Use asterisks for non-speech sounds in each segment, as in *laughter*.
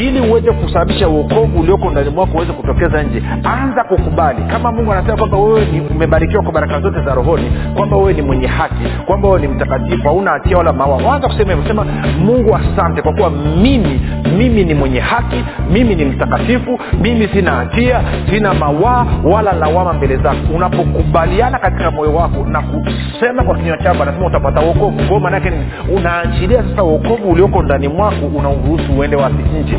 ili uweze kusababisha uokovu ulioko ndani mwako uweze kutokeza nje. Anza kukubali. Kama mungu anasema kwamba wewe ni umebarikiwa kwa baraka zote za rohoni kwamba wewe ni mwenye haki kwamba wewe ni mtakatifu hauna hatia wala mawa anza kusema hivyo. Sema mungu asante kwa kuwa mimi mimi ni mwenye haki mimi ni mtakatifu mimi sina hatia sina mawaa wala lawama mbele zako. Unapokubaliana katika moyo wako na kusema kwa kinywa chako anasema utapata uokovu kwao maanaake unaachilia sasa uokovu ulioko ndani mwako unauruhusu uende wapi? Nje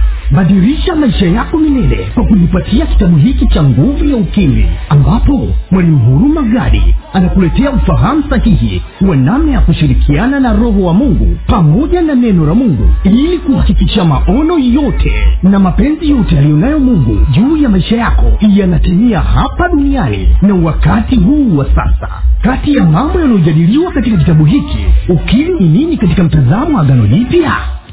badilisha maisha yako milele kwa kujipatia kitabu hiki cha nguvu ya ukimwi ambapo mwalimu huruma gadi anakuletea ufahamu sahihi wa namna ya kushirikiana na roho wa mungu pamoja na neno la mungu ili kuhakikisha maono yote na mapenzi yote aliyonayo mungu juu ya maisha yako yanatimia hapa duniani na wakati huu wa sasa. Kati ya mambo yanayojadiliwa katika kitabu hiki ukimwi ni nini katika mtazamo agano jipya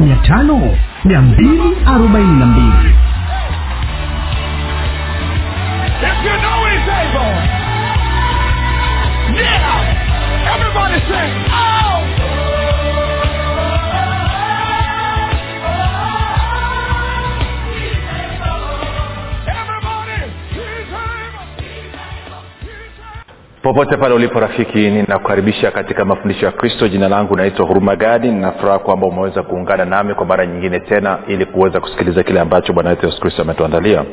mia tano mia mbili arobaini na mbili. Yeah. Everybody sing. Oh. Popote pale ulipo rafiki ninakukaribisha katika mafundisho ya kristo. Jina langu naitwa huruma gadi. Ninafuraha kwamba umeweza kuungana nami kwa mara nyingine tena ili kuweza kusikiliza kile ambacho bwana wetu yesu kristo ametuandalia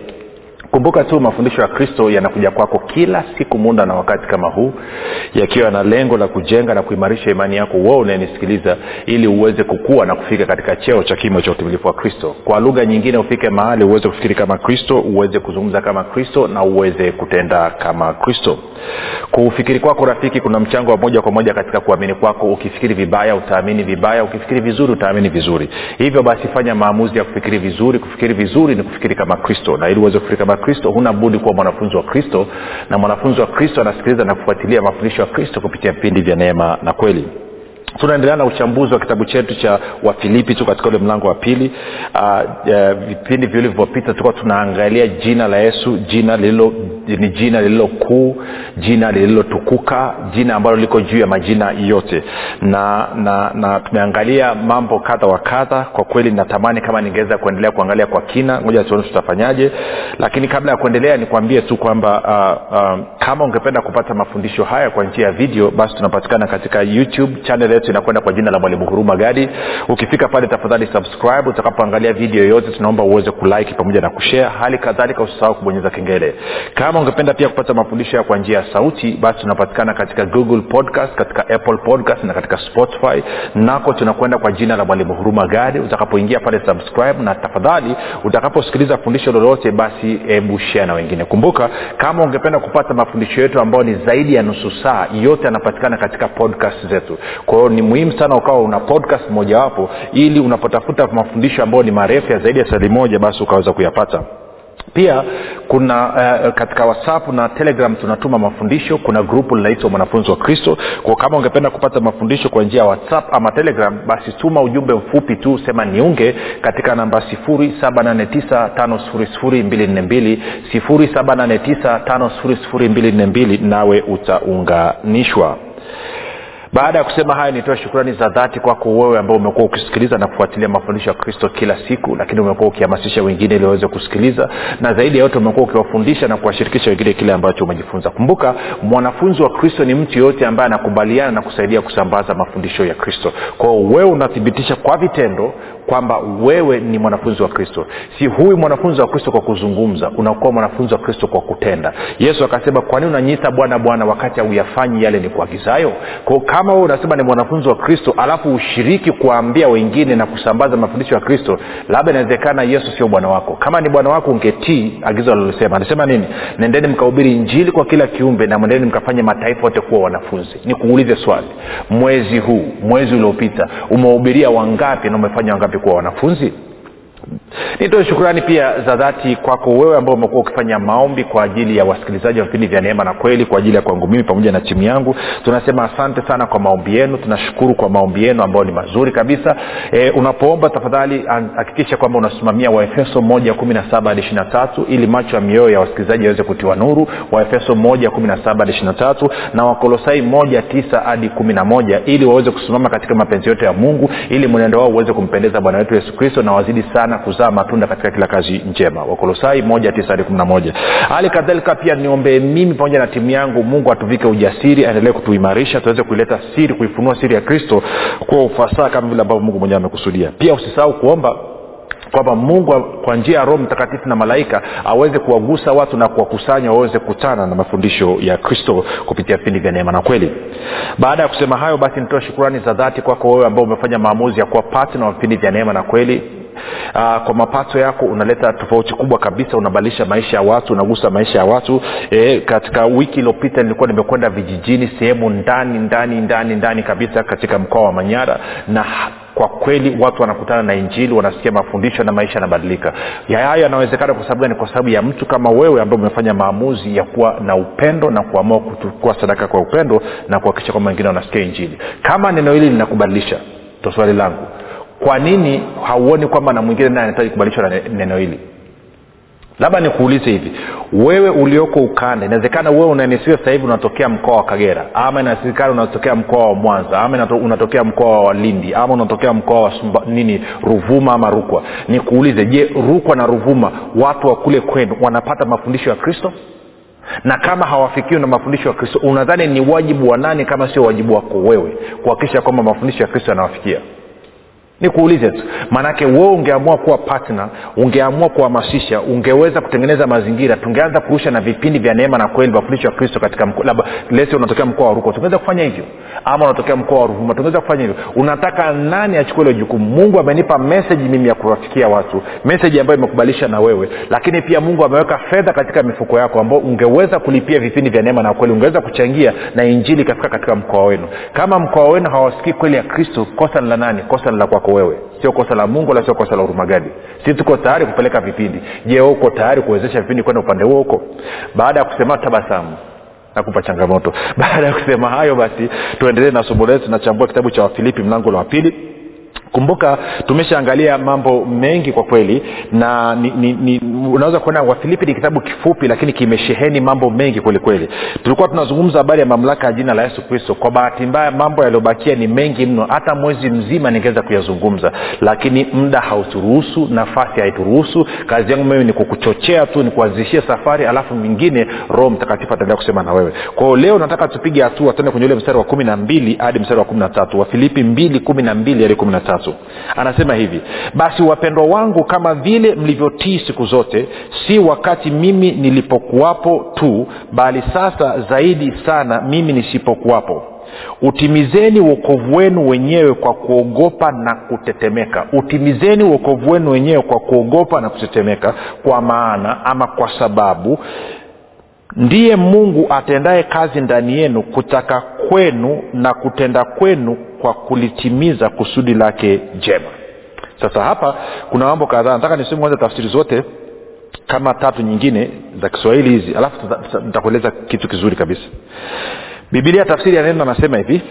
kumbuka tu mafundisho ya kristo yanakuja kwako kila siku muda na wakati kama huu yakiwa na lengo la kujenga na kuimarisha imani yako wo unayenisikiliza ili uweze kukua na kufika katika cheo cha kimo cha utumilifu wa kristo. Kwa lugha nyingine ufike mahali uweze kufikiri kama kristo uweze kuzungumza kama kristo na uweze kutenda kama kristo. Kufikiri kwako rafiki kuna mchango wa moja kwa moja katika kuamini kwako. Ukifikiri vibaya utaamini vibaya. Ukifikiri vizuri utaamini vizuri. Hivyo basi fanya maamuzi ya kufikiri vizuri. Kufikiri vizuri ni kufikiri kama kristo. Na ili uweze kufikiri kama kristo huna budi kuwa mwanafunzi wa kristo na mwanafunzi wa kristo anasikiliza na kufuatilia mafundisho ya kristo kupitia vipindi vya neema na kweli. Tunaendelea na uchambuzi wa kitabu chetu cha wafilipi tu katika ule mlango wa pili. Uh, uh, vipindi viwili vilivyopita tulikuwa tunaangalia jina la yesu jina lililo ni jina lililo jina lililotukuka jina ambalo liko juu ya majina yote. Na na na tumeangalia mambo kadha wa kadha. Kwa kweli natamani kama ningeweza kuendelea kuangalia kwa kina. Moja tuone tutafanyaje. Lakini kabla ya kuendelea nikwambie tu kwamba uh, uh, kama ungependa kupata mafundisho haya kwa njia ya video basi tunapatikana katika youtube. Chanel yetu inakwenda kwa jina la mwalimu huruma gadi. Ukifika pale tafadhali subscribe. Utakapoangalia video yoyote tunaomba uweze kulike pamoja na kushare. Hali kadhalika usisahau kubonyeza kengele. Kama ungependa pia kupata mafundisho ya kwa njia ya sauti basi tunapatikana katika google podcast katika apple podcast na katika spotify. Nako tunakwenda kwa jina la mwalimu huruma gadi utakapoingia pale subscribe na tafadhali utakaposikiliza fundisho lolote basi hebu share na wengine. Kumbuka kama ungependa kupata mafundisho yetu ambayo ni zaidi ya nusu saa yote yanapatikana katika podcast zetu. Kwa hiyo ni muhimu sana ukawa una podcast mojawapo ili unapotafuta mafundisho ambayo ni marefu ya zaidi ya sali moja basi ukaweza kuyapata pia kuna uh, katika whatsapp na telegram tunatuma mafundisho. Kuna grupu linaitwa mwanafunzi wa kristo. Kwa kama ungependa kupata mafundisho kwa njia ya whatsapp ama telegram basi tuma ujumbe mfupi tu sema niunge katika namba 7895242 7895242 nawe utaunganishwa baada ya kusema hayo nitoe shukrani za dhati kwako wewe ambao umekuwa ukisikiliza na kufuatilia mafundisho ya kristo kila siku lakini umekuwa ukihamasisha wengine ili waweze kusikiliza na zaidi ya yote umekuwa ukiwafundisha na kuwashirikisha wengine kile ambacho umejifunza. Kumbuka mwanafunzi wa kristo ni mtu yeyote ambaye anakubaliana na kusaidia kusambaza mafundisho ya kristo. Kwao wewe unathibitisha kwa vitendo kwamba wewe ni mwanafunzi wa kristo. Si huyu mwanafunzi wa kristo kwa kuzungumza unakuwa mwanafunzi wa kristo kwa kutenda. Yesu akasema kwa nini bwana bwana wakati hauyafanyi yale ni kuagizayo kwao kama wewe unasema ni mwanafunzi wa kristo alafu ushiriki kuwaambia wengine na kusambaza mafundisho ya kristo labda inawezekana yesu sio bwana wako. Kama ni bwana wako ungetii agizo alilosema. Anasema nini? Nendeni mkahubiri njili kwa kila kiumbe na mwendeni mkafanye mataifa yote kuwa wanafunzi. Ni kuulize swali. Mwezi huu mwezi uliopita umehubiria wangapi na umefanya wangapi kuwa wanafunzi nitoe shukrani pia za dhati kwako wewe ambao umekuwa ukifanya maombi kwa ajili ya wasikilizaji wa vipindi vya neema na kweli kwa ajili ya kwangu mimi pamoja na timu yangu. Tunasema asante sana kwa maombi yenu. Tunashukuru kwa maombi yenu ambayo ni mazuri kabisa. E, unapoomba tafadhali hakikisha kwamba unasimamia waefeso moja kumi ili macho ya mioyo ya wasikilizaji yaweze kutiwa nuru. Waefeso moja kumi na wakolosai moja tisa hadi kumi na moja ili waweze kusimama katika mapenzi yote ya mungu ili mwenendo wao uweze kumpendeza bwana wetu yesu kristo na wazidi sana kuzaa matunda katika kila kazi njema. Wakolosai hali kadhalika pia niombee mimi pamoja na timu yangu mungu atuvike ujasiri aendelee kutuimarisha tuweze kuileta siri kuifunua siri ya kristo kwa ufasaha kama vile ambavyo mungu mwenyewe amekusudia. Pia usisahau kuomba kwamba mungu kwa njia ya roho mtakatifu na malaika aweze kuwagusa watu na kuwakusanya waweze kukutana na mafundisho ya kristo kupitia vipindi vya neema na kweli. Baada ya kusema hayo basi nitoa shukurani za dhati kwako wewe ambao umefanya maamuzi ya kuwa patna wa vipindi vya neema na kweli uh, kwa mapato yako unaleta tofauti kubwa kabisa unabadilisha maisha ya watu unagusa maisha ya watu. E, katika wiki iliyopita nilikuwa nimekwenda vijijini sehemu ndani ndani ndani ndani kabisa katika mkoa wa manyara. Na kwa kweli watu wanakutana na injili wanasikia mafundisho na maisha yanabadilika. Hayo yanawezekana kwa sababu gani? Kwa sababu ya mtu kama wewe ambaye umefanya maamuzi ya kuwa na upendo na kuamua kuchukua sadaka kwa upendo na kuhakikisha kwamba wengine wanasikia injili. Kama neno hili linakubadilisha to swali langu kwa nini hauoni kwamba na mwingine naye anahitaji kubadilishwa na neno hili? Labda nikuulize hivi wewe ulioko ukanda inawezekana wewe unanisikia sasa hivi unatokea mkoa wa kagera ama inawezekana unatokea mkoa wa mwanza ama unatokea mkoa wa lindi ama unatokea mkoa wa sumba, nini ruvuma ama rukwa. Nikuulize je rukwa na ruvuma watu wa kule kwenu wanapata mafundisho ya kristo? Na kama hawafikiwi na mafundisho ya kristo unadhani ni wajibu wa nani kama sio wajibu wako wewe kuhakikisha kwamba mafundisho ya kristo yanawafikia nikuulize tu. Maanake wewe ungeamua kuwa patna ungeamua kuhamasisha ungeweza kutengeneza mazingira tungeanza kurusha na vipindi vya neema na kweli mafundisho ya kristo katika labda lese unatokea mkoa wa ruko tungeweza kufanya hivyo? Ama unatokea mkoa wa ruvuma tungeweza kufanya hivyo? Unataka nani achukue ile jukumu? Mungu amenipa meseji mimi ya kuwafikia watu meseji ambayo imekubalisha na wewe lakini pia mungu ameweka fedha katika mifuko yako ambao ungeweza kulipia vipindi vya neema na kweli ungeweza kuchangia na injili ikafika katika mkoa wenu. Kama mkoa wenu hawasikii kweli ya kristo kosa ni la nani? Kosa ni la kwako wewe. Sio kosa la mungu wala sio kosa la urumagadi si tuko tayari kupeleka vipindi. Je uko tayari kuwezesha vipindi kwenda upande huo huko? Baada ya kusema tabasamu nakupa changamoto. *laughs* Baada ya kusema hayo basi tuendelee na somo letu. Tunachambua kitabu cha wafilipi mlango la wa pili kumbuka tumeshaangalia mambo mengi kwa kweli na ni, ni, ni, unaweza kuona wafilipi ni kitabu kifupi lakini kimesheheni mambo mengi kweli kweli. Tulikuwa tunazungumza habari ya mamlaka ya jina la yesu kristo. Kwa bahati mbaya mambo yaliyobakia ni mengi mno. Hata mwezi mzima ningeweza kuyazungumza lakini muda hauturuhusu nafasi haituruhusu. Kazi yangu mimi ni kukuchochea tu ni kuanzishia safari alafu mingine roho mtakatifu ataendelea kusema na wewe. Kwao leo nataka tupige hatua tuende kwenye ule mstari wa kumi na mbili hadi mstari wa kumi na tatu. Wafilipi mbili kumi na mbili hadi kumi na tatu anasema hivi basi wapendwa wangu kama vile mlivyotii siku zote si wakati mimi nilipokuwapo tu bali sasa zaidi sana mimi nisipokuwapo. Utimizeni uokovu wenu wenyewe kwa kuogopa na kutetemeka. Utimizeni uokovu wenu wenyewe kwa kuogopa na kutetemeka kwa maana ama kwa sababu ndiye mungu atendaye kazi ndani yenu kutaka kwenu na kutenda kwenu kwa kulitimiza kusudi lake jema. Sasa hapa kuna mambo kadhaa. Nataka niseme kwanza tafsiri zote kama tatu nyingine za kiswahili hizi. Alafu nitakueleza kitu kizuri kabisa. Bibilia tafsiri ya neno anasema hivi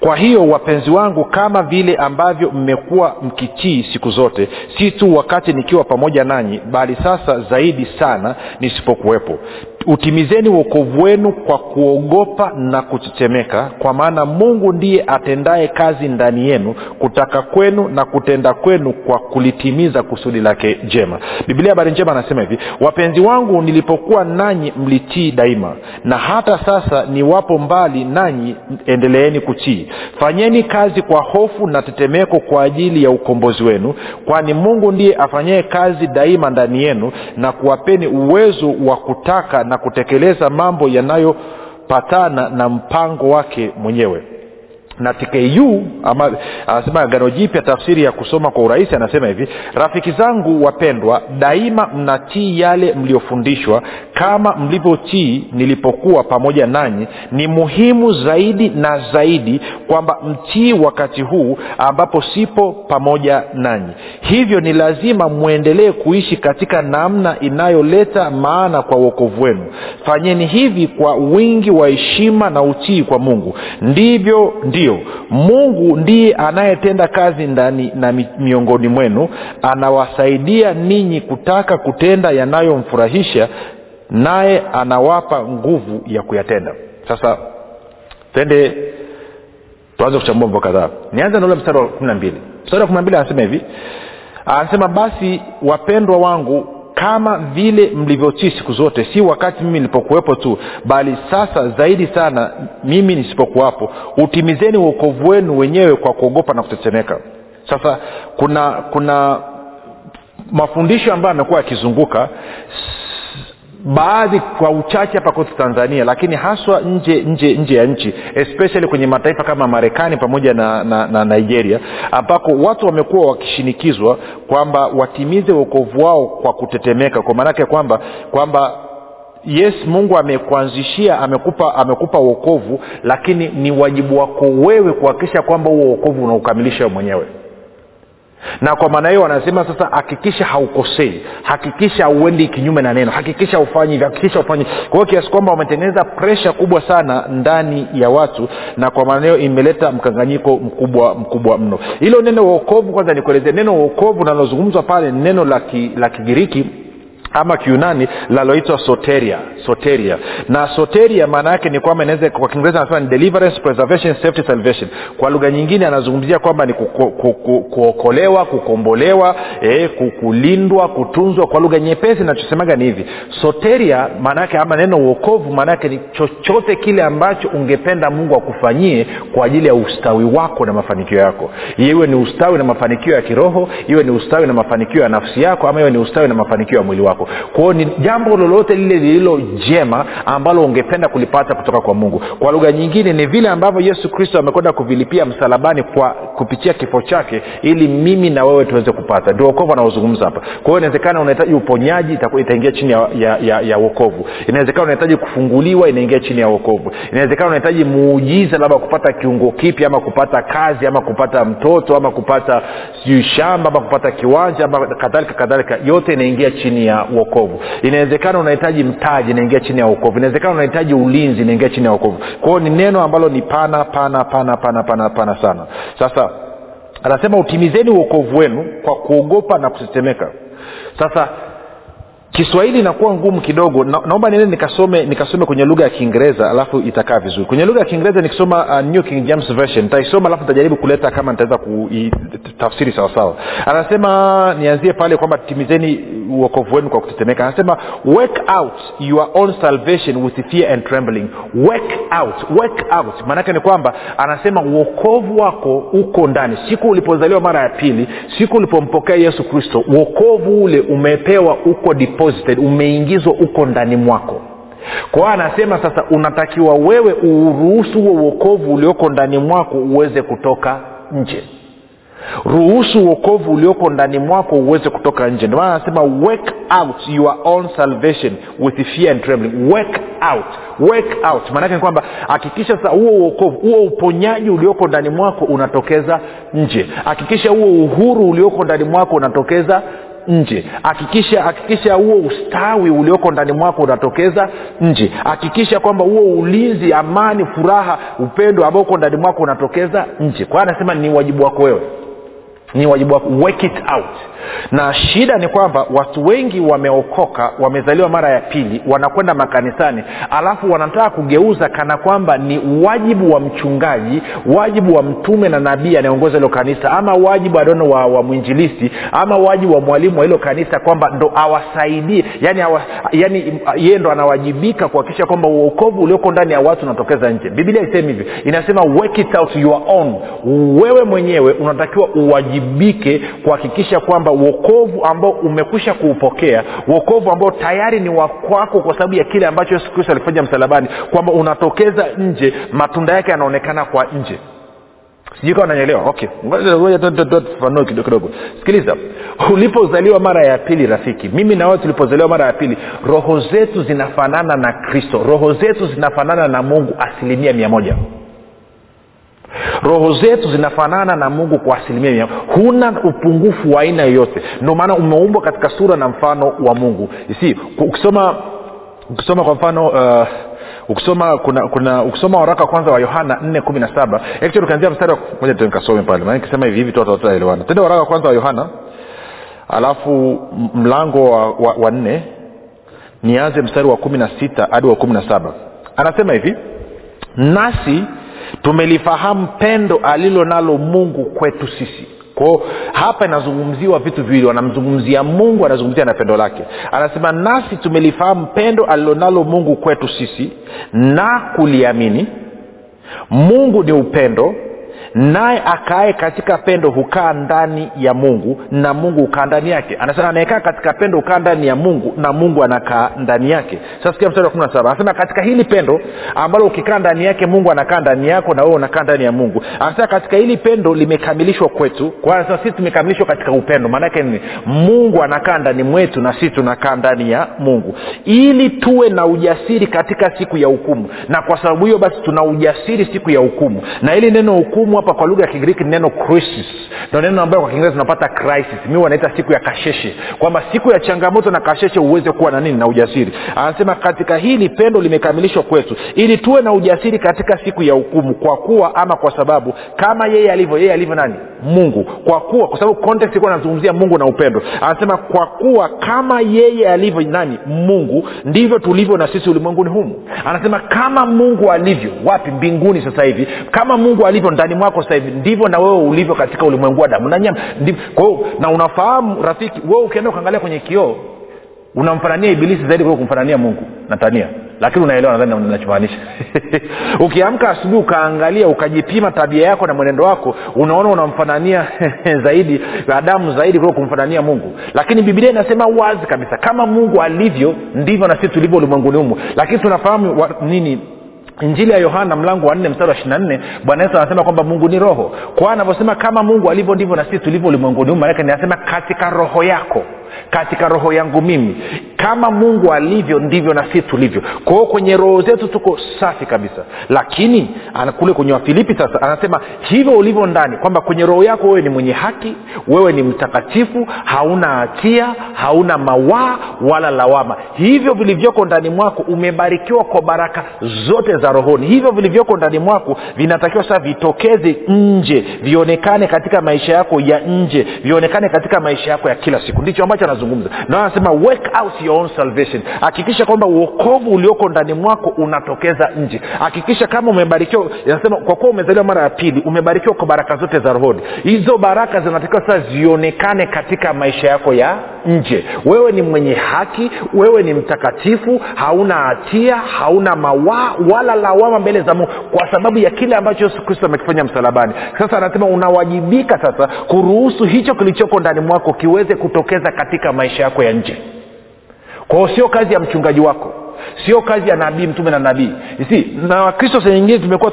kwa hiyo wapenzi wangu kama vile ambavyo mmekuwa mkitii siku zote si tu wakati nikiwa pamoja nanyi bali sasa zaidi sana nisipokuwepo utimizeni uokovu wenu kwa kuogopa na kutetemeka kwa maana mungu ndiye atendaye kazi ndani yenu kutaka kwenu na kutenda kwenu kwa kulitimiza kusudi lake jema. Biblia habari njema anasema hivi wapenzi wangu nilipokuwa nanyi mlitii daima na hata sasa niwapo mbali nanyi endeleeni kutii. Fanyeni kazi kwa hofu na tetemeko kwa ajili ya ukombozi wenu kwani mungu ndiye afanyaye kazi daima ndani yenu na kuwapeni uwezo wa kutaka na kutekeleza mambo yanayopatana na mpango wake mwenyewe na tku anasema agano jipya tafsiri ya kusoma kwa urahisi anasema hivi rafiki zangu wapendwa daima mnatii yale mliofundishwa. Kama mlivyotii nilipokuwa pamoja nanyi ni muhimu zaidi na zaidi kwamba mtii wakati huu ambapo sipo pamoja nanyi. Hivyo ni lazima mwendelee kuishi katika namna inayoleta maana kwa uokovu wenu. Fanyeni hivi kwa wingi wa heshima na utii kwa mungu. Ndivyo ndio mungu ndiye anayetenda kazi ndani na miongoni mwenu anawasaidia ninyi kutaka kutenda yanayomfurahisha naye anawapa nguvu ya kuyatenda. Sasa twende tuanze kuchambua mambo kadhaa. Nianze na ule mstari wa kumi na mbili. Mstari wa kumi na mbili anasema hivi anasema basi wapendwa wangu kama vile mlivyotii siku zote si wakati mimi nilipokuwepo tu bali sasa zaidi sana mimi nisipokuwapo. Utimizeni uokovu wenu wenyewe kwa kuogopa na kutetemeka. Sasa kuna kuna mafundisho ambayo amekuwa yakizunguka baadhi kwa uchache hapa kwetu tanzania lakini haswa nje nje nje ya nchi especially kwenye mataifa kama marekani pamoja na, na, na nigeria ambako watu wamekuwa wakishinikizwa kwamba watimize uokovu wao kwa kutetemeka kwa maanake kwamba kwamba yes mungu amekuanzishia amekupa amekupa uokovu lakini ni wajibu wako wewe kuhakikisha kwamba huo uokovu unaukamilisha mwenyewe na kwa maana hiyo wanasema sasa hakikisha haukosei hakikisha hauendi kinyume na neno hakikisha ufanyi hakikisha ufanyi kwa hiyo kiasi kwamba wametengeneza presha kubwa sana ndani ya watu na kwa maana hiyo imeleta mkanganyiko mkubwa mkubwa mno. Hilo neno uokovu kwanza nikuelezee neno uokovu linalozungumzwa pale neno la kigiriki ama kiunani linaloitwa soteria soteria. Na soteria maana yake ni kwamba inaweza kwa kiingereza anasema ni deliverance preservation safety salvation. Kwa lugha nyingine anazungumzia kwamba ni kuokolewa kukombolewa eh, kulindwa kutunzwa. Kwa lugha nyepesi nachosemaga ni hivi. Soteria maanaake ama neno uokovu maanaake ni chochote kile ambacho ungependa mungu akufanyie kwa ajili ya ustawi wako na mafanikio yako. Iwe ni ustawi na mafanikio ya kiroho iwe ni ustawi na mafanikio ya nafsi yako ama iwe ni ustawi na mafanikio ya mwili wako kwao ni jambo lolote lile lililo jema ambalo ungependa kulipata kutoka kwa mungu. Kwa lugha nyingine ni vile ambavyo yesu kristo amekwenda kuvilipia msalabani kwa kupitia kifo chake ili mimi na wewe tuweze kupata. Ndio wokovu anaozungumza hapa. Kwa hiyo inawezekana unahitaji uponyaji itaingia chini ya, ya, ya, ya wokovu. Inawezekana unahitaji kufunguliwa inaingia chini ya wokovu. Inawezekana unahitaji muujiza labda kupata kiungo kipya ama kupata kazi ama kupata mtoto ama kupata sijui shamba ama kupata kiwanja ama kadhalika kadhalika. Yote inaingia chini ya wokovu inawezekana unahitaji mtaji inaingia chini ya uokovu. Inawezekana unahitaji ulinzi inaingia chini ya uokovu. Kwao ni neno ambalo ni pana pana pana pana pana pana sana. Sasa anasema utimizeni uokovu wenu kwa kuogopa na kutetemeka. Sasa kiswahili inakuwa ngumu kidogo. Na, naomba niende nikasome nikasome kwenye lugha ya kiingereza alafu itakaa vizuri. Kwenye lugha ya kiingereza nikisoma uh, new king james version. Nitaisoma alafu nitajaribu kuleta kama nitaweza kutafsiri sawasawa anasema nianzie pale kwamba timizeni uokovu wenu kwa kutetemeka. Anasema work out your own salvation with fear and trembling. Work out work out. Maanake ni kwamba anasema uokovu wako uko ndani. Siku ulipozaliwa mara ya pili siku ulipompokea yesu kristo uokovu ule umepewa uko deposited umeingizwa uko ndani mwako. Kwa hiyo anasema sasa unatakiwa wewe uruhusu huo uokovu ulioko ndani mwako uweze kutoka nje. Ruhusu uokovu ulioko ndani mwako uweze kutoka nje. Ndio maana anasema work out your own salvation with fear and trembling. Work out. Work out. Maanake ni kwamba hakikisha sasa huo uokovu huo uponyaji ulioko ndani mwako unatokeza nje. Hakikisha huo uhuru ulioko ndani mwako unatokeza nje. Hakikisha hakikisha huo ustawi ulioko ndani mwako unatokeza nje. Hakikisha kwamba huo ulinzi amani furaha upendo ambao uko ndani mwako unatokeza nje. Kwa anasema ni wajibu wako wewe ni wajibu work it out. Na shida ni kwamba watu wengi wameokoka wamezaliwa mara ya pili wanakwenda makanisani alafu wanataka kugeuza kana kwamba ni wajibu wa mchungaji wajibu wa mtume na nabii anayeongoza hilo kanisa ama wajibu adono wa, wa mwinjilisti ama wajibu wa mwalimu wa hilo kanisa kwamba ndo awasaidie. Yani, awa, yani yeye ndo anawajibika kuhakikisha kwamba uokovu ulioko ndani ya watu unatokeza nje. Biblia isemi hivyo inasema work it out your own. Wewe mwenyewe unatakiwa uwajibike kuhakikisha kwamba uokovu ambao umekwisha kuupokea uokovu ambao tayari ni wakwako kwa sababu ya kile ambacho yesu kristo alifanya msalabani kwamba unatokeza nje matunda yake yanaonekana kwa nje. Sijui kawa nanyelewa okay. Tufafanue kidogo kidogo. Sikiliza. Ulipozaliwa mara ya pili rafiki mimi na tulipozaliwa mara ya pili roho zetu zinafanana na kristo. Roho zetu zinafanana na mungu asilimia mia moja roho zetu zinafanana na mungu kwa asilimia mia. Huna upungufu wa aina yoyote. Ndio maana umeumbwa katika sura na mfano wa mungu. Si ukisoma ukisoma kwa mfano uh, ukisoma kuna kuna ukisoma waraka wa kwanza wa yohana nne kumi na saba actually ukianzia mstari moja tu nikasome pale maana nikisema hivi hivi tu tende waraka wa kwanza wa yohana alafu mlango wa, wa, wa nne nianze mstari wa kumi na sita hadi wa kumi na saba. Anasema hivi nasi tumelifahamu pendo alilo nalo mungu kwetu sisi. Kwao hapa inazungumziwa vitu viwili. Wanamzungumzia mungu anazungumzia na pendo lake. Anasema nasi tumelifahamu pendo alilonalo mungu kwetu sisi na kuliamini. Mungu ni upendo naye akae katika pendo hukaa ndani ya mungu na mungu hukaa ndani yake. Anasema anayekaa katika pendo hukaa ndani ya mungu na mungu anakaa ndani yake. Sasa mstari wa kumi anasema katika hili pendo ambalo ukikaa ndani yake mungu anakaa ndani yako na wewe unakaa ndani ya mungu. Anasema katika hili pendo limekamilishwa kwetu. Kwa anasema sisi tumekamilishwa katika upendo. Maanake nini? Mungu anakaa ndani mwetu na sisi tunakaa ndani ya mungu. Ili tuwe na ujasiri katika siku ya hukumu. Na kwa sababu hiyo basi tuna ujasiri siku ya hukumu. Na hili neno hukumu hapa kwa lugha ya kigiriki neno crisis. Ndo neno ambayo kwa kiingereza tunapata crisis. Mi wanaita siku ya kasheshe. Kwamba siku ya changamoto na kasheshe uweze kuwa na nini? Na ujasiri. Anasema katika hili pendo limekamilishwa kwetu. Ili tuwe na ujasiri katika siku ya hukumu. Kwa kuwa ama kwa sababu kama yeye alivyo yeye alivyo nani? Mungu. Kwa kuwa kwa sababu context ilikuwa anazungumzia mungu na upendo. Anasema kwa kuwa kama yeye alivyo nani? Mungu. Ndivyo tulivyo na sisi ulimwenguni humu. Anasema kama mungu alivyo. Wapi? Mbinguni sasa hivi. Kama mungu alivyo ndani mwako sasa hivi ndivyo na wewe ulivyo katika ulimwengu wa damu na nyama. Kwa na unafahamu rafiki wewe ukienda ukaangalia kwenye kioo unamfanania ibilisi zaidi kuliko kumfanania mungu natania lakini unaelewa nadhani nachomaanisha *laughs* ukiamka asubuhi ukaangalia ukajipima tabia yako na mwenendo wako unaona unamfanania *laughs* zaidi adamu zaidi kuliko kumfanania mungu. Lakini bibilia inasema wazi kabisa kama mungu alivyo ndivyo na sisi tulivyo ulimwenguni humu lakini tunafahamu wa, nini injili ya yohana mlango wa nne mstari wa ishiri nne bwana yesu anasema kwamba mungu ni roho. Kwa anavyosema kama mungu alivyo ndivyo na sisi tulivyo ulimwenguni huu maanake ninasema katika roho yako katika roho yangu mimi. Kama mungu alivyo ndivyo na sisi tulivyo. Kwa kwenye roho zetu tuko safi kabisa. Lakini kule kwenye wafilipi sasa anasema hivyo ulivyo ndani kwamba kwenye roho yako wewe ni mwenye haki wewe ni mtakatifu hauna hatia hauna mawaa wala lawama. Hivyo vilivyoko ndani mwako umebarikiwa kwa baraka zote za rohoni. Hivyo vilivyoko ndani mwako vinatakiwa sasa vitokeze nje vionekane katika maisha yako ya nje vionekane katika maisha yako ya kila siku. Ndicho ambacho anazungumza. Na anasema work out your own salvation. Hakikisha kwamba uokovu ulioko ndani mwako unatokeza nje. Hakikisha kama umebarikiwa anasema kwa kuwa umezaliwa mara ya pili umebarikiwa kwa baraka zote za rohoni. Hizo baraka zinatakiwa sasa zionekane katika maisha yako ya nje. Wewe ni mwenye haki wewe ni mtakatifu hauna hatia hauna mawaa wala lawama mbele za mungu kwa sababu ya kile ambacho yesu kristo amekifanya msalabani. Sasa anasema unawajibika sasa kuruhusu hicho kilichoko ndani mwako kiweze kutokeza katika maisha yako ya nje. Kwao sio kazi ya mchungaji wako sio kazi ya nabii mtume na nabii. Si na wakristo saa nyingine tumekuwa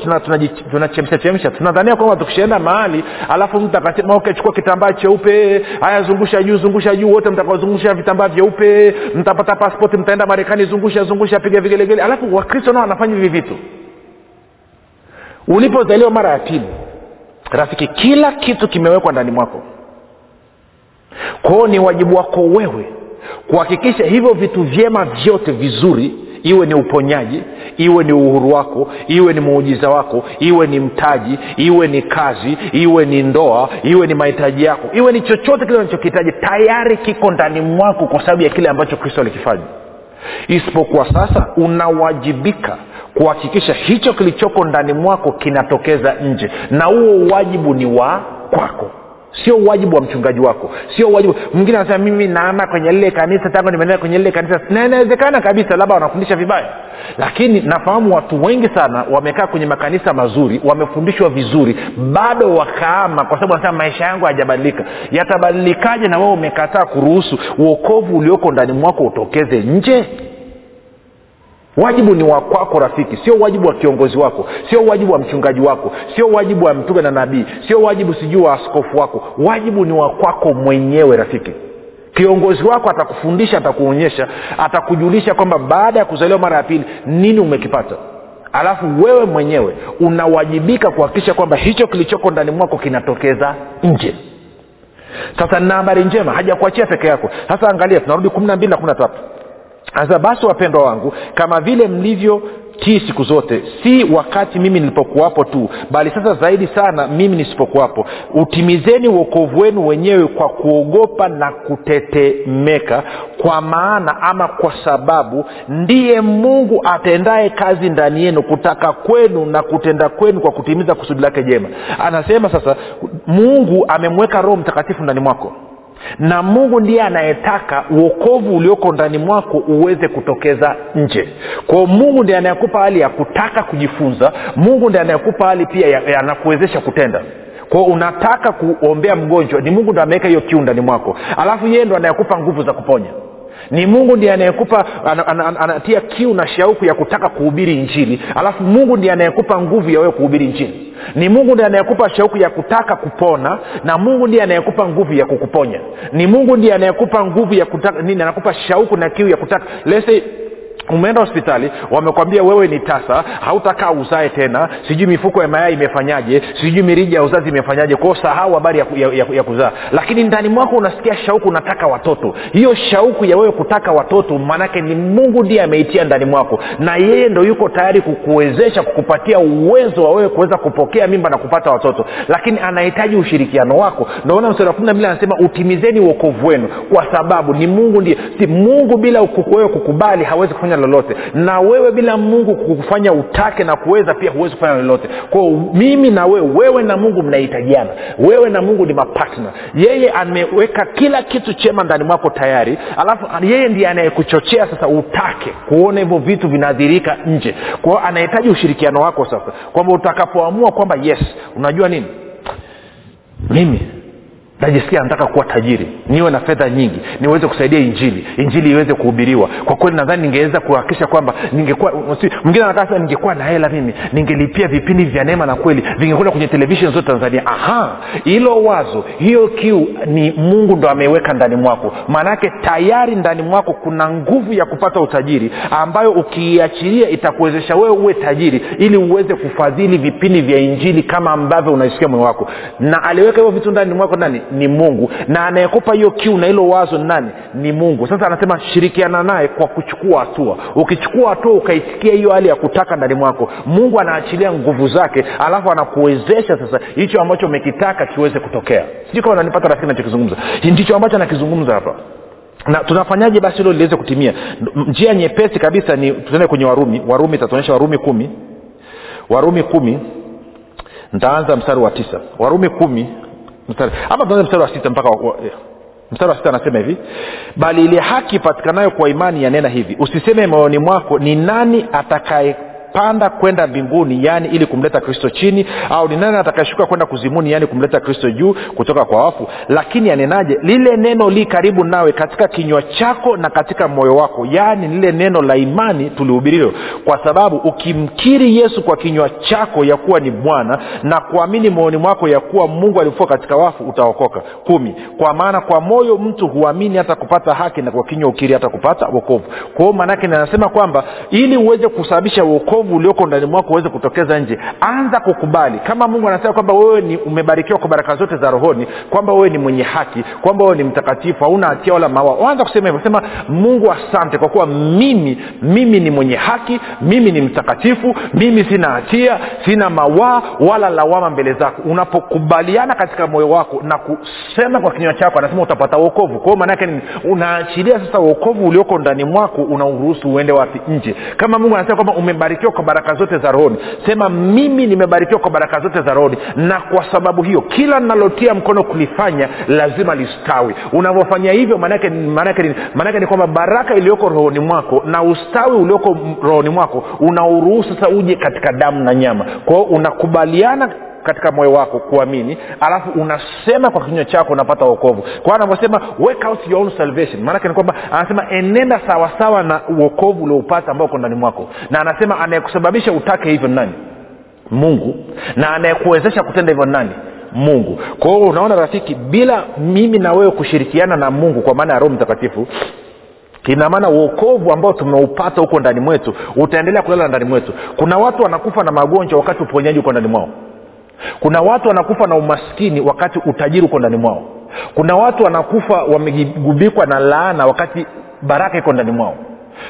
tunachemshachemsha tunadhania kwamba tukishaenda mahali alafu mtu akasema okay chukua kitambaa cheupe haya zungusha juu zungusha juu wote mtakaozungusha vitambaa vyeupe mtapata paspoti mtaenda marekani zungusha zungusha piga vigelegele alafu wakristo nao wanafanya hivi vitu. Ulipozaliwa mara ya pili rafiki kila kitu kimewekwa ndani mwako kwao ni wajibu wako wewe kuhakikisha hivyo vitu vyema vyote vizuri iwe ni uponyaji iwe ni uhuru wako iwe ni muujiza wako iwe ni mtaji iwe ni kazi iwe ni ndoa iwe ni mahitaji yako iwe ni chochote kile unachokihitaji tayari kiko ndani mwako kwa sababu ya kile ambacho kristo alikifanya. Isipokuwa sasa unawajibika kuhakikisha hicho kilichoko ndani mwako kinatokeza nje na huo wajibu ni wa kwako sio wajibu wa mchungaji wako. Sio wajibu. Mwingine anasema mimi naama kwenye lile kanisa tangu nimeenda kwenye lile kanisa. Na inawezekana kabisa labda wanafundisha vibaya. Lakini nafahamu watu wengi sana wamekaa kwenye makanisa mazuri wamefundishwa vizuri bado wakaama kwa sababu wanasema maisha yangu hayajabadilika. Yatabadilikaje na wewe umekataa kuruhusu uokovu ulioko ndani mwako utokeze nje wajibu ni wa kwako rafiki. Sio wajibu wa kiongozi wako. Sio wajibu wa mchungaji wako. Sio wajibu wa mtume na nabii. Sio wajibu sijui wa askofu wako. Wajibu ni wa kwako mwenyewe rafiki. Kiongozi wako atakufundisha atakuonyesha atakujulisha kwamba baada ya kuzaliwa mara ya pili nini umekipata. Alafu wewe mwenyewe unawajibika kuhakikisha kwamba hicho kilichoko ndani mwako kinatokeza nje. Sasa nina habari njema. Hajakuachia peke yako. Sasa angalia tunarudi kumi na mbili na kumi na tatu sasa basi wapendwa wangu kama vile mlivyo tii siku zote si wakati mimi nilipokuwapo tu bali sasa zaidi sana mimi nisipokuwapo. Utimizeni uokovu wenu wenyewe kwa kuogopa na kutetemeka kwa maana ama kwa sababu ndiye mungu atendaye kazi ndani yenu kutaka kwenu na kutenda kwenu kwa kutimiza kusudi lake jema. Anasema sasa mungu amemweka roho mtakatifu ndani mwako na mungu ndiye anayetaka uokovu ulioko ndani mwako uweze kutokeza nje. Kwao mungu ndiye anayekupa hali ya kutaka kujifunza. Mungu ndiye anayekupa hali pia anakuwezesha kutenda. Kwao unataka kuombea mgonjwa ni mungu ndo ameweka hiyo kiu ndani mwako. Alafu yeye ndo anayekupa nguvu za kuponya ni mungu ndiye anayekupa anatia ana, ana, ana kiu na shauku ya kutaka kuhubiri injili. Alafu mungu ndiye anayekupa nguvu ya wewe kuhubiri injili. Ni mungu ndiye anayekupa shauku ya kutaka kupona na mungu ndiye anayekupa nguvu ya kukuponya. Ni mungu ndiye anayekupa nguvu ya kutaka nini anakupa shauku na kiu ya kutaka. Lese umeenda hospitali wamekwambia wewe ni tasa hautakaa uzae tena sijui mifuko ya mayai imefanyaje sijui mirija ya uzazi imefanyaje kwao sahau habari ya, ya, ya, ya kuzaa. Lakini ndani mwako unasikia shauku unataka watoto. Hiyo shauku ya wewe kutaka watoto maanake ni mungu ndiye ameitia ndani mwako. Na yeye ndo yuko tayari kukuwezesha kukupatia uwezo wa wewe kuweza kupokea mimba na kupata watoto. Lakini anahitaji ushirikiano wako. Naona mstari wa kumi na mbili anasema utimizeni uokovu wenu kwa sababu ni mungu ndiye. Si mungu bila wewe kukubali hawezi kufanya lolote. Na wewe bila mungu kufanya utake na kuweza pia huwezi kufanya lolote. Kwao mimi na wewe wewe na mungu mnahitajiana. Wewe na mungu ni mapatna yeye ameweka kila kitu chema ndani mwako tayari. Alafu yeye ndiye anayekuchochea sasa utake kuona hivyo vitu vinadhirika nje. Kwao anahitaji ushirikiano wako sasa. Kwamba utakapoamua kwamba yes unajua nini? Mimi najisikia nataka kuwa tajiri niwe na fedha nyingi niweze kusaidia injili injili iweze kuhubiriwa. Kwa kweli nadhani ningeweza kuhakikisha kwamba ningekuwa mwingine anataka ningekuwa na hela mimi ningelipia vipindi vya neema na kweli vingekwenda kwenye televishen zote tanzania. Aha hilo wazo hiyo kiu ni mungu ndo ameiweka ndani mwako. Maanaake tayari ndani mwako kuna nguvu ya kupata utajiri ambayo ukiiachilia itakuwezesha wewe uwe tajiri ili uweze kufadhili vipindi vya injili kama ambavyo unaisikia moyo wako. Na aliweka hivyo vitu ndani mwako nani ni mungu. Na anayekupa hiyo kiu na hilo wazo ni nani? Ni mungu. Sasa anasema shirikiana naye kwa kuchukua hatua. Ukichukua hatua ukaitikia hiyo hali ya kutaka ndani mwako mungu anaachilia nguvu zake alafu anakuwezesha sasa hicho ambacho umekitaka kiweze kutokea. Sijui kama nanipata rafiki nachokizungumza ndicho ambacho anakizungumza hapa. Na tunafanyaje basi hilo liweze kutimia? Njia nyepesi kabisa ni tuende kwenye warumi. Warumi itatuonyesha warumi kumi. Warumi kumi ntaanza mstari wa tisa. Warumi kumi mstari. Ama tuanze mstari wa sita mpaka wa- eh, mstari wa sita anasema hivi bali ile haki ipatikanayo kwa imani yanena hivi usiseme moyoni mwako ni nani atakaye panda kwenda mbinguni yaani ili kumleta kristo chini au ni nani atakayeshuka kwenda kuzimuni yaani kumleta kristo juu kutoka kwa wafu? Lakini anenaje? Lile neno li karibu nawe katika kinywa chako na katika moyo wako yaani lile neno la imani tulihubiriwa kwa sababu ukimkiri yesu kwa kinywa chako ya kuwa ni bwana na kuamini moyoni mwako ya kuwa mungu alifua katika wafu utaokoka. Kumi kwa maana kwa moyo mtu huamini hata kupata haki na kwa kinywa ukiri hata kupata wokovu. Kwa hiyo maanaake ninasema kwamba ili uweze kusababisha uokovu ulioko ndani mwako uweze kutokeza nje. Anza kukubali. Kama mungu anasema kwamba wewe ni umebarikiwa kwa baraka zote za rohoni kwamba wewe ni mwenye haki kwamba wewe ni mtakatifu hauna hatia wala mawa anza kusema hivyo. Sema mungu asante kwa kuwa mimi mimi ni mwenye haki mimi ni mtakatifu mimi sina hatia sina mawaa wala lawama mbele zako. Unapokubaliana katika moyo wako na kusema kwa kinywa chako anasema utapata uokovu kwao maanaake nini? Unaachilia sasa uokovu ulioko ndani mwako unauruhusu uende wapi? Nje. Kama mungu anasema kwamba umebarikiwa kwa baraka zote za rohoni. Sema mimi nimebarikiwa kwa baraka zote za rohoni. Na kwa sababu hiyo kila nalotia mkono kulifanya lazima listawi. Unavyofanya hivyo maanake ni- kwamba baraka iliyoko rohoni mwako na ustawi ulioko rohoni mwako unauruhusu sasa uje katika damu na nyama. Kwao unakubaliana katika moyo wako kuamini alafu unasema kwa kinywa chako unapata uokovu kwa anavyosema out your own salvation. Maanake ni kwamba anasema enenda sawasawa na uokovu ulioupata ambao uko ndani mwako. Na anasema anayekusababisha utake hivyo nani? Mungu. Na anayekuwezesha kutenda hivyo nani? Mungu. Kwa hiyo unaona rafiki bila mimi na wewe kushirikiana na mungu kwa maana ya roho mtakatifu ina maana uokovu ambao tumeupata huko ndani mwetu utaendelea kulala ndani mwetu. Kuna watu wanakufa na magonjwa wakati uponyaji uko ndani mwao kuna watu wanakufa na umaskini wakati utajiri uko ndani mwao. Kuna watu wanakufa wamegubikwa na laana wakati baraka iko ndani mwao.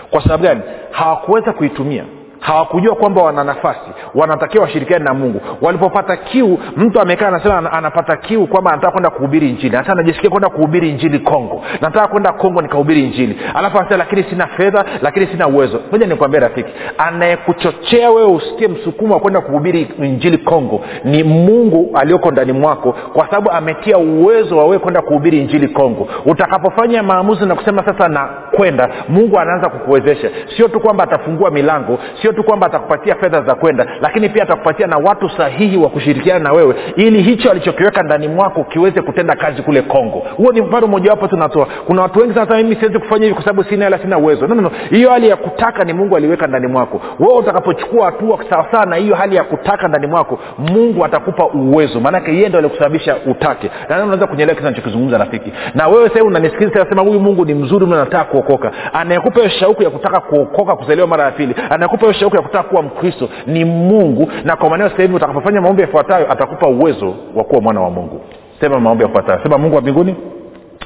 Kwa sababu gani? Hawakuweza kuitumia hawakujua kwamba wana nafasi wanatakiwa washirikiane na mungu. Walipopata kiu mtu amekaa anasema anapata kiu kwamba anataka kwenda kuhubiri injili. Hasa najisikia kwenda kuhubiri injili kongo. Nataka kwenda kongo nikahubiri injili. Alafu anasema lakini sina fedha lakini sina uwezo. Moja nikwambia rafiki anayekuchochea wewe usikie msukumo wa kwenda kuhubiri injili kongo ni mungu aliyoko ndani mwako kwa sababu ametia uwezo wa wewe kwenda kuhubiri injili kongo. Utakapofanya maamuzi na kusema sasa na kwenda mungu anaanza kukuwezesha. Sio tu kwamba atafungua milango sio tu kwamba atakupatia fedha za kwenda lakini pia atakupatia na watu sahihi wa kushirikiana na wewe ili hicho alichokiweka ndani mwako kiweze kutenda kazi kule kongo. Huo ni mfano mojawapo tunatoa. Kuna watu wengi sasa mimi siwezi kufanya hivi kwa sababu sina hela sina uwezo. No, no, no. hiyo hali ya kutaka ni mungu aliweka ndani mwako. Wewe utakapochukua hatua sawasawa na hiyo hali ya kutaka ndani mwako mungu atakupa uwezo. Maanake yeye ndo alikusababisha utake. Na unaweza kunyelewa kitu nachokizungumza rafiki. Na wewe sahii unanisikiliza sema huyu mungu ni mzuri mno nataka kuokoka. Anayekupa hiyo shauku ya kutaka kuokoka kuzaliwa mara ya pili anayekupa hiyo shauku ya kutaka kuwa mkristo ni mungu na kwa maneo sasa hivi utakapofanya maombi yafuatayo atakupa uwezo wa kuwa mwana wa mungu. Sema maombi yafuatayo. Sema mungu wa mbinguni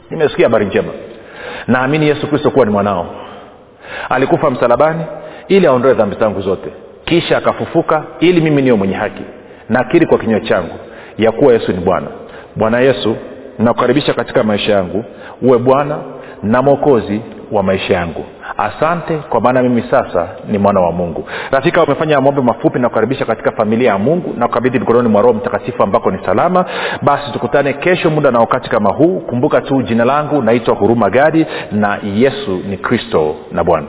nimesikia habari njema. Naamini yesu kristo kuwa ni mwanao. Alikufa msalabani ili aondoe dhambi zangu zote. Kisha akafufuka ili mimi niwe mwenye haki. Nakiri kwa kinywa changu ya kuwa yesu ni bwana. Bwana yesu nakukaribisha katika maisha yangu. Uwe bwana na mwokozi wa maisha yangu asante kwa maana mimi sasa ni mwana wa mungu. Rafika umefanya maombi mafupi na kukaribisha katika familia ya mungu na kukabidhi mikononi mwa roho mtakatifu ambako ni salama. Basi tukutane kesho muda na wakati kama huu. Kumbuka tu jina langu naitwa huruma gadi na yesu ni kristo na bwana